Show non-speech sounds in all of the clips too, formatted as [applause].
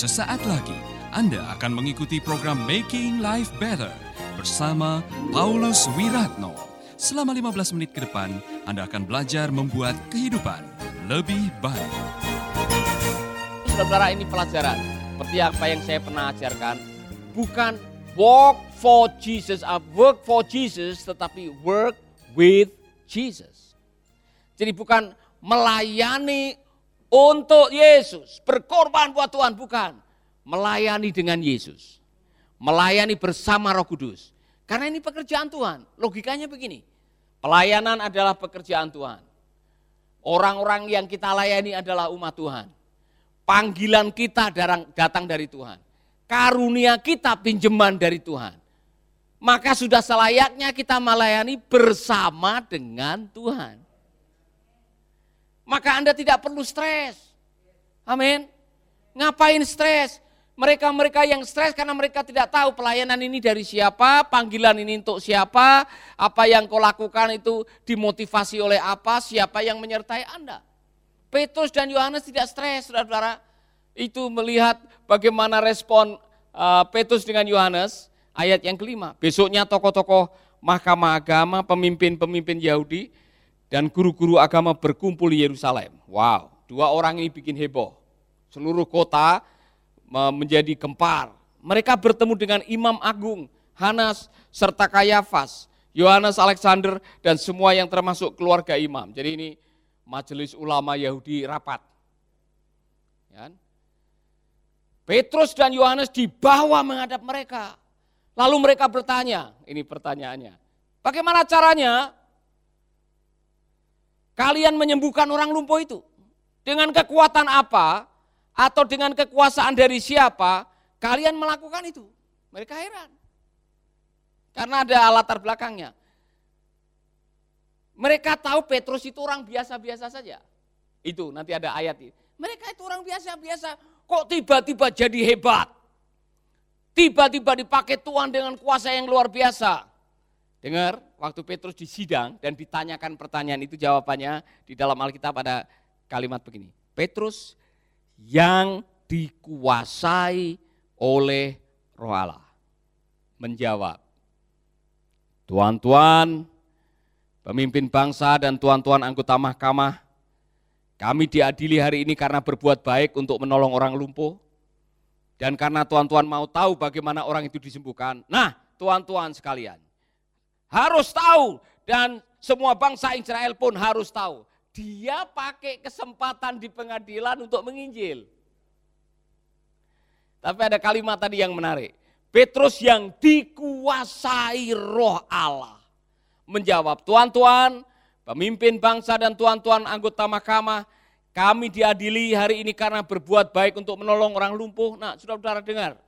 Sesaat lagi Anda akan mengikuti program Making Life Better bersama Paulus Wiratno. Selama 15 menit ke depan, Anda akan belajar membuat kehidupan lebih baik. Saudara ini pelajaran seperti apa yang saya pernah ajarkan, bukan walk for Jesus, uh, work for Jesus, tetapi work with Jesus. Jadi bukan melayani untuk Yesus, berkorban buat Tuhan, bukan. Melayani dengan Yesus. Melayani bersama Roh Kudus. Karena ini pekerjaan Tuhan. Logikanya begini. Pelayanan adalah pekerjaan Tuhan. Orang-orang yang kita layani adalah umat Tuhan. Panggilan kita datang dari Tuhan. Karunia kita pinjaman dari Tuhan. Maka sudah selayaknya kita melayani bersama dengan Tuhan. Maka Anda tidak perlu stres. Amin. Ngapain stres? Mereka-mereka yang stres karena mereka tidak tahu pelayanan ini dari siapa, panggilan ini untuk siapa, apa yang kau lakukan itu dimotivasi oleh apa, siapa yang menyertai Anda. Petrus dan Yohanes tidak stres, saudara-saudara. Itu melihat bagaimana respon uh, Petrus dengan Yohanes, ayat yang kelima. Besoknya tokoh-tokoh mahkamah agama, pemimpin-pemimpin Yahudi, dan guru-guru agama berkumpul di Yerusalem. Wow, dua orang ini bikin heboh. Seluruh kota menjadi gempar. Mereka bertemu dengan Imam Agung, Hanas, serta Kayafas, Yohanes Alexander, dan semua yang termasuk keluarga imam. Jadi ini majelis ulama Yahudi rapat. Ya. Petrus dan Yohanes dibawa menghadap mereka. Lalu mereka bertanya, ini pertanyaannya, bagaimana caranya kalian menyembuhkan orang lumpuh itu? Dengan kekuatan apa atau dengan kekuasaan dari siapa kalian melakukan itu? Mereka heran. Karena ada latar belakangnya. Mereka tahu Petrus itu orang biasa-biasa saja. Itu nanti ada ayat ini. Mereka itu orang biasa-biasa. Kok tiba-tiba jadi hebat? Tiba-tiba dipakai Tuhan dengan kuasa yang luar biasa. Dengar, waktu Petrus disidang dan ditanyakan pertanyaan itu jawabannya di dalam Alkitab ada kalimat begini. Petrus yang dikuasai oleh roh Allah. Menjawab, Tuan-tuan, pemimpin bangsa dan tuan-tuan anggota mahkamah, kami diadili hari ini karena berbuat baik untuk menolong orang lumpuh, dan karena tuan-tuan mau tahu bagaimana orang itu disembuhkan. Nah, tuan-tuan sekalian, harus tahu dan semua bangsa Israel pun harus tahu dia pakai kesempatan di pengadilan untuk menginjil. Tapi ada kalimat tadi yang menarik. Petrus yang dikuasai roh Allah. Menjawab, tuan-tuan, pemimpin bangsa dan tuan-tuan anggota mahkamah, kami diadili hari ini karena berbuat baik untuk menolong orang lumpuh. Nah, saudara-saudara dengar.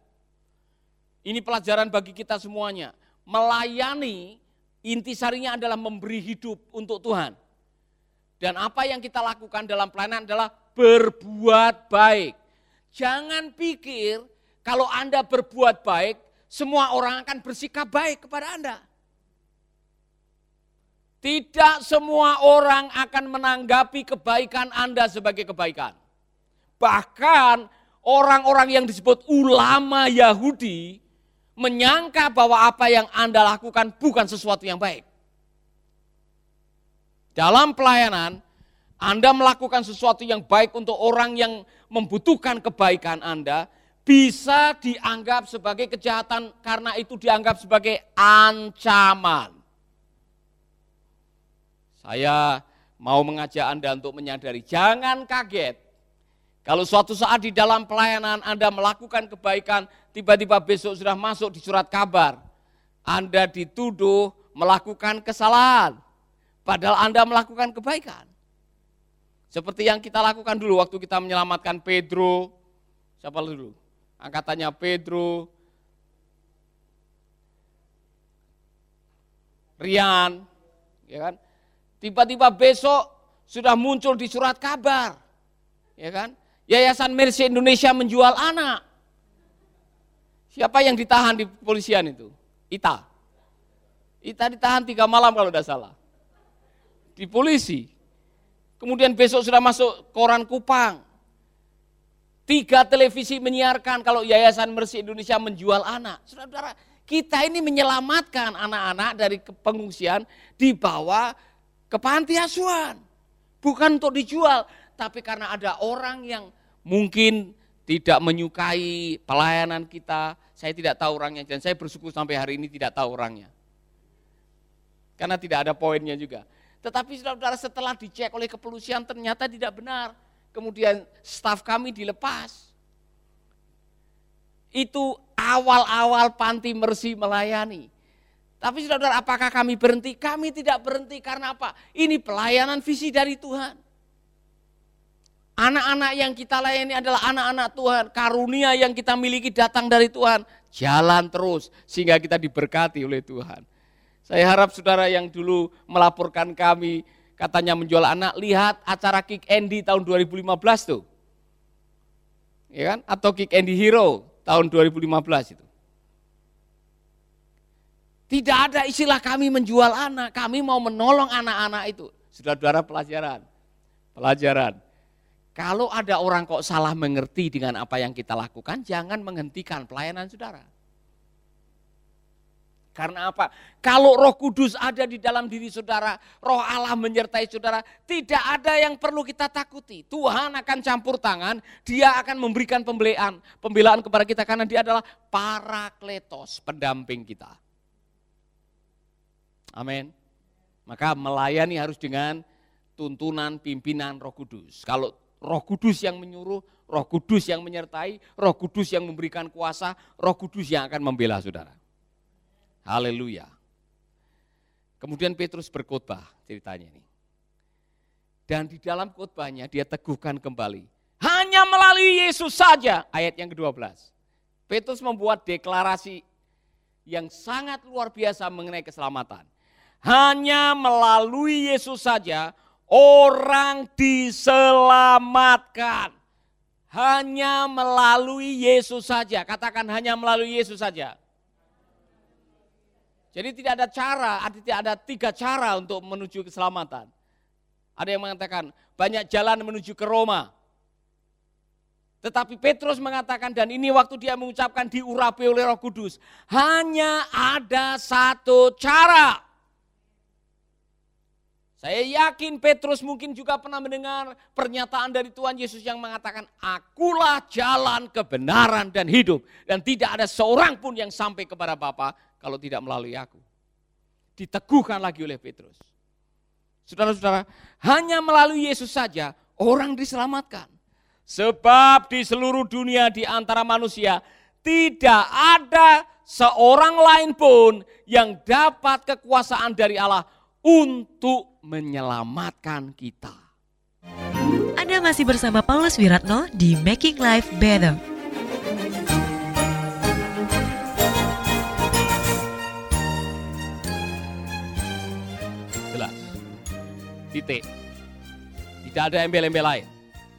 Ini pelajaran bagi kita semuanya. Melayani intisarinya adalah memberi hidup untuk Tuhan. Dan apa yang kita lakukan dalam pelayanan adalah berbuat baik. Jangan pikir kalau Anda berbuat baik, semua orang akan bersikap baik kepada Anda. Tidak semua orang akan menanggapi kebaikan Anda sebagai kebaikan. Bahkan orang-orang yang disebut ulama Yahudi menyangka bahwa apa yang Anda lakukan bukan sesuatu yang baik. Dalam pelayanan, Anda melakukan sesuatu yang baik untuk orang yang membutuhkan kebaikan Anda, bisa dianggap sebagai kejahatan karena itu dianggap sebagai ancaman. Saya mau mengajak Anda untuk menyadari, jangan kaget. Kalau suatu saat di dalam pelayanan Anda melakukan kebaikan, tiba-tiba besok sudah masuk di surat kabar. Anda dituduh melakukan kesalahan. Padahal Anda melakukan kebaikan. Seperti yang kita lakukan dulu waktu kita menyelamatkan Pedro. Siapa dulu? Angkatannya Pedro. Rian. Ya kan? Tiba-tiba besok sudah muncul di surat kabar. Ya kan? Yayasan Mercy Indonesia menjual anak. Siapa yang ditahan di polisian itu? Ita. Ita ditahan tiga malam kalau tidak salah di polisi. Kemudian besok sudah masuk koran Kupang. Tiga televisi menyiarkan kalau Yayasan Mercy Indonesia menjual anak. Saudara-saudara, kita ini menyelamatkan anak-anak dari pengungsian dibawa ke panti asuhan. Bukan untuk dijual, tapi karena ada orang yang mungkin tidak menyukai pelayanan kita. Saya tidak tahu orangnya dan saya bersyukur sampai hari ini tidak tahu orangnya. Karena tidak ada poinnya juga. Tetapi saudara-saudara setelah dicek oleh kepolisian ternyata tidak benar kemudian staf kami dilepas. Itu awal-awal panti mersi melayani. Tapi saudara, apakah kami berhenti? Kami tidak berhenti karena apa? Ini pelayanan visi dari Tuhan. Anak-anak yang kita layani adalah anak-anak Tuhan. Karunia yang kita miliki datang dari Tuhan. Jalan terus sehingga kita diberkati oleh Tuhan. Saya harap saudara yang dulu melaporkan kami katanya menjual anak, lihat acara Kick Andy tahun 2015 tuh. Ya kan? Atau Kick Andy Hero tahun 2015 itu. Tidak ada istilah kami menjual anak, kami mau menolong anak-anak itu. Saudara-saudara pelajaran. Pelajaran. Kalau ada orang kok salah mengerti dengan apa yang kita lakukan, jangan menghentikan pelayanan saudara. Karena apa? Kalau roh kudus ada di dalam diri saudara, roh Allah menyertai saudara, tidak ada yang perlu kita takuti. Tuhan akan campur tangan, dia akan memberikan pembelaan, pembelaan kepada kita karena dia adalah parakletos, pendamping kita. Amin. Maka melayani harus dengan tuntunan pimpinan roh kudus. Kalau roh kudus yang menyuruh, roh kudus yang menyertai, roh kudus yang memberikan kuasa, roh kudus yang akan membela saudara. Haleluya. Kemudian Petrus berkhotbah ceritanya ini. Dan di dalam khotbahnya dia teguhkan kembali. Hanya melalui Yesus saja, ayat yang ke-12. Petrus membuat deklarasi yang sangat luar biasa mengenai keselamatan. Hanya melalui Yesus saja orang diselamatkan. Hanya melalui Yesus saja. Katakan hanya melalui Yesus saja. Jadi tidak ada cara, tidak ada tiga cara untuk menuju keselamatan. Ada yang mengatakan banyak jalan menuju ke Roma. Tetapi Petrus mengatakan dan ini waktu dia mengucapkan diurapi oleh Roh Kudus, hanya ada satu cara. Saya yakin Petrus mungkin juga pernah mendengar pernyataan dari Tuhan Yesus yang mengatakan, "Akulah jalan kebenaran dan hidup dan tidak ada seorang pun yang sampai kepada Bapa kalau tidak melalui aku. Diteguhkan lagi oleh Petrus. Saudara-saudara, hanya melalui Yesus saja orang diselamatkan. Sebab di seluruh dunia di antara manusia tidak ada seorang lain pun yang dapat kekuasaan dari Allah untuk menyelamatkan kita. Anda masih bersama Paulus Wiratno di Making Life Better. Titik. Tidak ada embel-embel lain.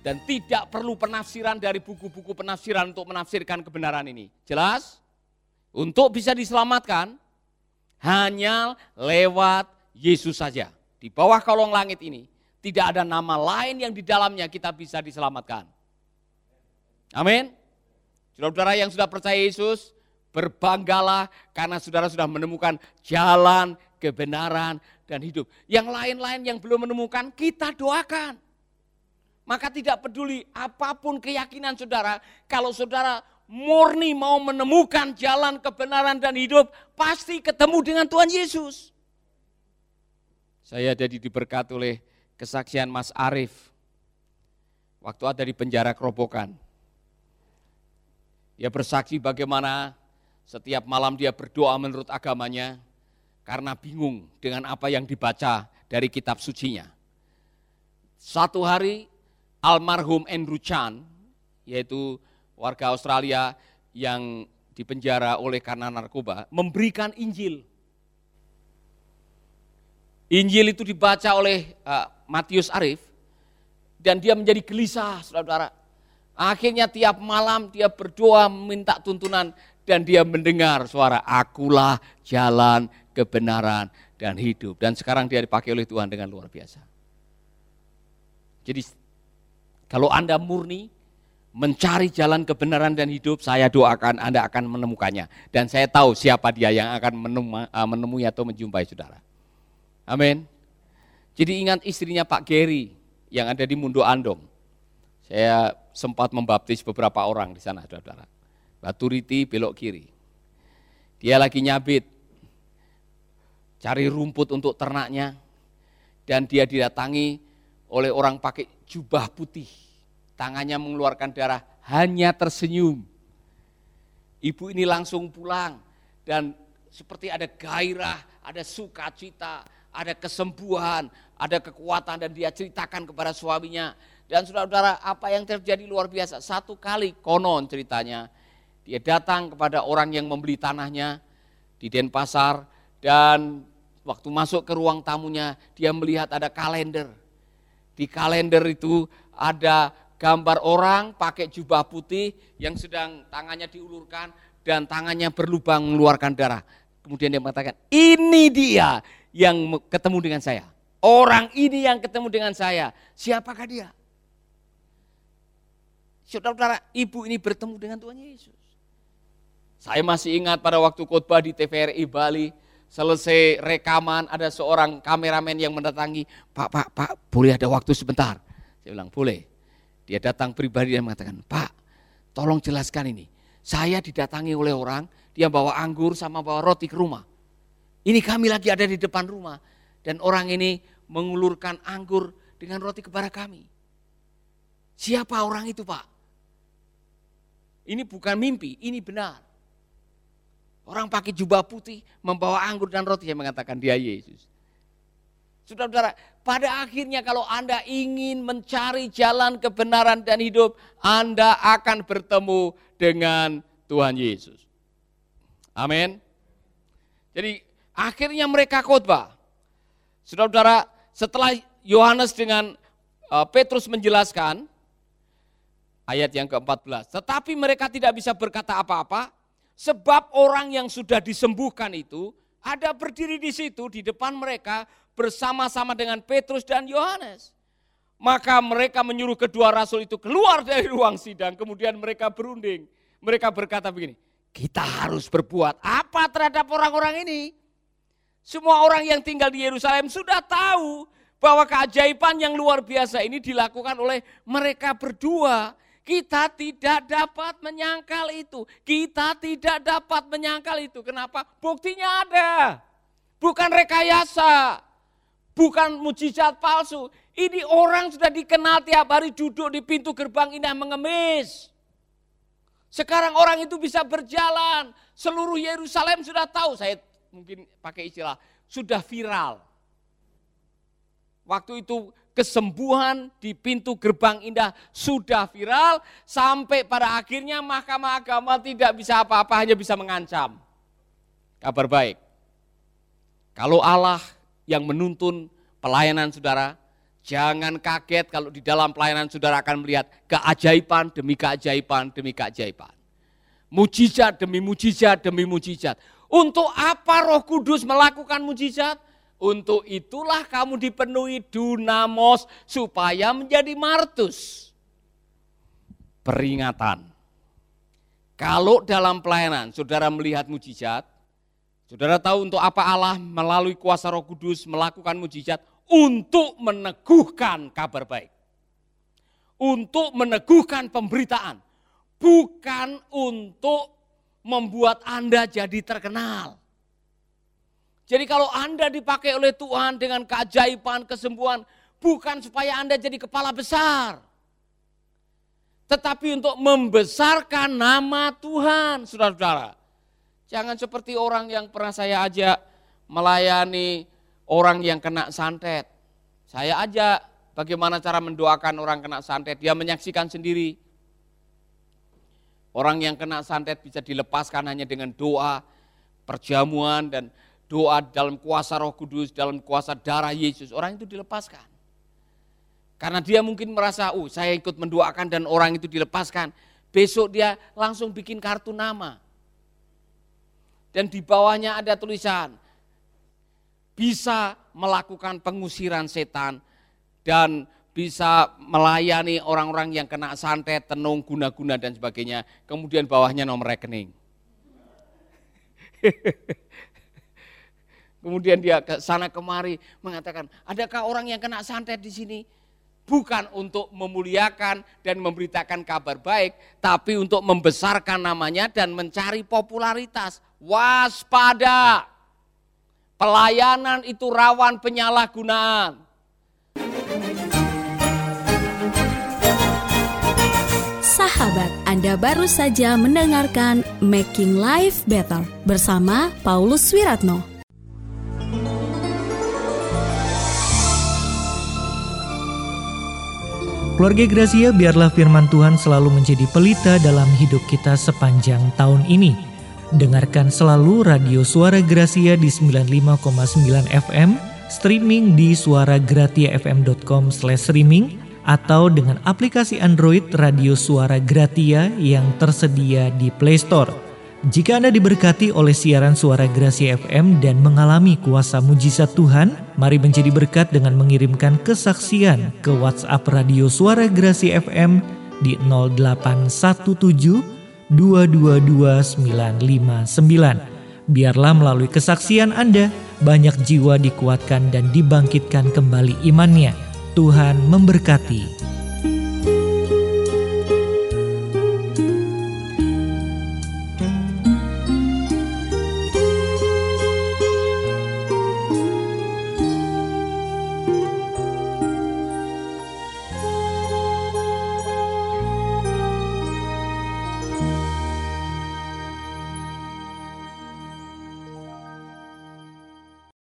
Dan tidak perlu penafsiran dari buku-buku penafsiran untuk menafsirkan kebenaran ini. Jelas? Untuk bisa diselamatkan, hanya lewat Yesus saja. Di bawah kolong langit ini, tidak ada nama lain yang di dalamnya kita bisa diselamatkan. Amin. Saudara-saudara yang sudah percaya Yesus, berbanggalah karena saudara sudah menemukan jalan kebenaran dan hidup. Yang lain-lain yang belum menemukan, kita doakan. Maka tidak peduli apa pun keyakinan saudara, kalau saudara murni mau menemukan jalan kebenaran dan hidup, pasti ketemu dengan Tuhan Yesus. Saya jadi diberkat oleh kesaksian Mas Arif, waktu ada di penjara kerobokan. Dia bersaksi bagaimana setiap malam dia berdoa menurut agamanya, karena bingung dengan apa yang dibaca dari kitab sucinya. Satu hari almarhum Andrew Chan, yaitu warga Australia yang dipenjara oleh karena narkoba, memberikan Injil. Injil itu dibaca oleh uh, Matius Arif, dan dia menjadi gelisah, saudara-saudara. Akhirnya tiap malam dia berdoa minta tuntunan dan dia mendengar suara akulah jalan kebenaran, dan hidup. Dan sekarang dia dipakai oleh Tuhan dengan luar biasa. Jadi kalau Anda murni mencari jalan kebenaran dan hidup, saya doakan Anda akan menemukannya. Dan saya tahu siapa dia yang akan eh, menemui atau menjumpai saudara. Amin. Jadi ingat istrinya Pak Gary yang ada di Mundo Andong. Saya sempat membaptis beberapa orang di sana, saudara. Batu Riti belok kiri. Dia lagi nyabit, cari rumput untuk ternaknya, dan dia didatangi oleh orang pakai jubah putih tangannya mengeluarkan darah, hanya tersenyum. Ibu ini langsung pulang dan seperti ada gairah, ada sukacita, ada kesembuhan, ada kekuatan dan dia ceritakan kepada suaminya. Dan saudara-saudara apa yang terjadi luar biasa. Satu kali konon ceritanya, dia datang kepada orang yang membeli tanahnya di Denpasar dan waktu masuk ke ruang tamunya dia melihat ada kalender. Di kalender itu ada gambar orang pakai jubah putih yang sedang tangannya diulurkan dan tangannya berlubang mengeluarkan darah. Kemudian dia mengatakan, ini dia yang ketemu dengan saya. Orang ini yang ketemu dengan saya. Siapakah dia? Saudara-saudara, ibu ini bertemu dengan Tuhan Yesus. Saya masih ingat pada waktu khotbah di TVRI Bali, selesai rekaman ada seorang kameramen yang mendatangi, Pak, Pak, Pak, boleh ada waktu sebentar? Saya bilang, boleh. Dia datang pribadi dan mengatakan, Pak, tolong jelaskan ini. Saya didatangi oleh orang, dia bawa anggur sama bawa roti ke rumah. Ini kami lagi ada di depan rumah. Dan orang ini mengulurkan anggur dengan roti kepada kami. Siapa orang itu Pak? Ini bukan mimpi, ini benar. Orang pakai jubah putih, membawa anggur dan roti yang mengatakan dia Yesus. Saudara-saudara, pada akhirnya kalau Anda ingin mencari jalan kebenaran dan hidup, Anda akan bertemu dengan Tuhan Yesus. Amin. Jadi akhirnya mereka khotbah. Saudara-saudara, setelah Yohanes dengan uh, Petrus menjelaskan ayat yang ke-14, tetapi mereka tidak bisa berkata apa-apa sebab orang yang sudah disembuhkan itu ada berdiri di situ di depan mereka bersama-sama dengan Petrus dan Yohanes. Maka mereka menyuruh kedua rasul itu keluar dari ruang sidang, kemudian mereka berunding. Mereka berkata begini, kita harus berbuat apa terhadap orang-orang ini? Semua orang yang tinggal di Yerusalem sudah tahu bahwa keajaiban yang luar biasa ini dilakukan oleh mereka berdua. Kita tidak dapat menyangkal itu. Kita tidak dapat menyangkal itu. Kenapa? Buktinya ada. Bukan rekayasa bukan mujizat palsu. Ini orang sudah dikenal tiap hari duduk di pintu gerbang indah mengemis. Sekarang orang itu bisa berjalan. Seluruh Yerusalem sudah tahu. Saya mungkin pakai istilah, sudah viral. Waktu itu kesembuhan di pintu gerbang indah sudah viral sampai pada akhirnya mahkamah agama tidak bisa apa-apa hanya bisa mengancam. Kabar baik. Kalau Allah yang menuntun pelayanan saudara, jangan kaget kalau di dalam pelayanan saudara akan melihat keajaiban demi keajaiban demi keajaiban. Mujizat demi mujizat demi mujizat. Untuk apa roh kudus melakukan mujizat? Untuk itulah kamu dipenuhi dunamos supaya menjadi martus. Peringatan. Kalau dalam pelayanan saudara melihat mujizat, Saudara tahu untuk apa Allah melalui kuasa roh kudus melakukan mujizat? Untuk meneguhkan kabar baik. Untuk meneguhkan pemberitaan. Bukan untuk membuat Anda jadi terkenal. Jadi kalau Anda dipakai oleh Tuhan dengan keajaiban, kesembuhan, bukan supaya Anda jadi kepala besar. Tetapi untuk membesarkan nama Tuhan, saudara-saudara. Jangan seperti orang yang pernah saya ajak melayani orang yang kena santet. Saya ajak bagaimana cara mendoakan orang kena santet. Dia menyaksikan sendiri. Orang yang kena santet bisa dilepaskan hanya dengan doa, perjamuan, dan doa dalam kuasa roh kudus, dalam kuasa darah Yesus. Orang itu dilepaskan. Karena dia mungkin merasa, oh saya ikut mendoakan dan orang itu dilepaskan. Besok dia langsung bikin kartu nama dan di bawahnya ada tulisan bisa melakukan pengusiran setan dan bisa melayani orang-orang yang kena santet, tenung, guna-guna dan sebagainya. Kemudian bawahnya nomor rekening. [laughs] Kemudian dia ke sana kemari mengatakan, adakah orang yang kena santet di sini? Bukan untuk memuliakan dan memberitakan kabar baik, tapi untuk membesarkan namanya dan mencari popularitas. Waspada. Pelayanan itu rawan penyalahgunaan. Sahabat, Anda baru saja mendengarkan Making Life Better bersama Paulus Wiratno. Keluarga Gracia, biarlah firman Tuhan selalu menjadi pelita dalam hidup kita sepanjang tahun ini. Dengarkan selalu radio Suara Gracia di 95,9 FM, streaming di suaragratiafm.com streaming atau dengan aplikasi Android Radio Suara Gratia yang tersedia di Play Store. Jika Anda diberkati oleh siaran suara Grasi FM dan mengalami kuasa mujizat Tuhan, mari menjadi berkat dengan mengirimkan kesaksian ke WhatsApp Radio Suara Grasi FM di 0817 222959. Biarlah melalui kesaksian Anda, banyak jiwa dikuatkan dan dibangkitkan kembali imannya. Tuhan memberkati.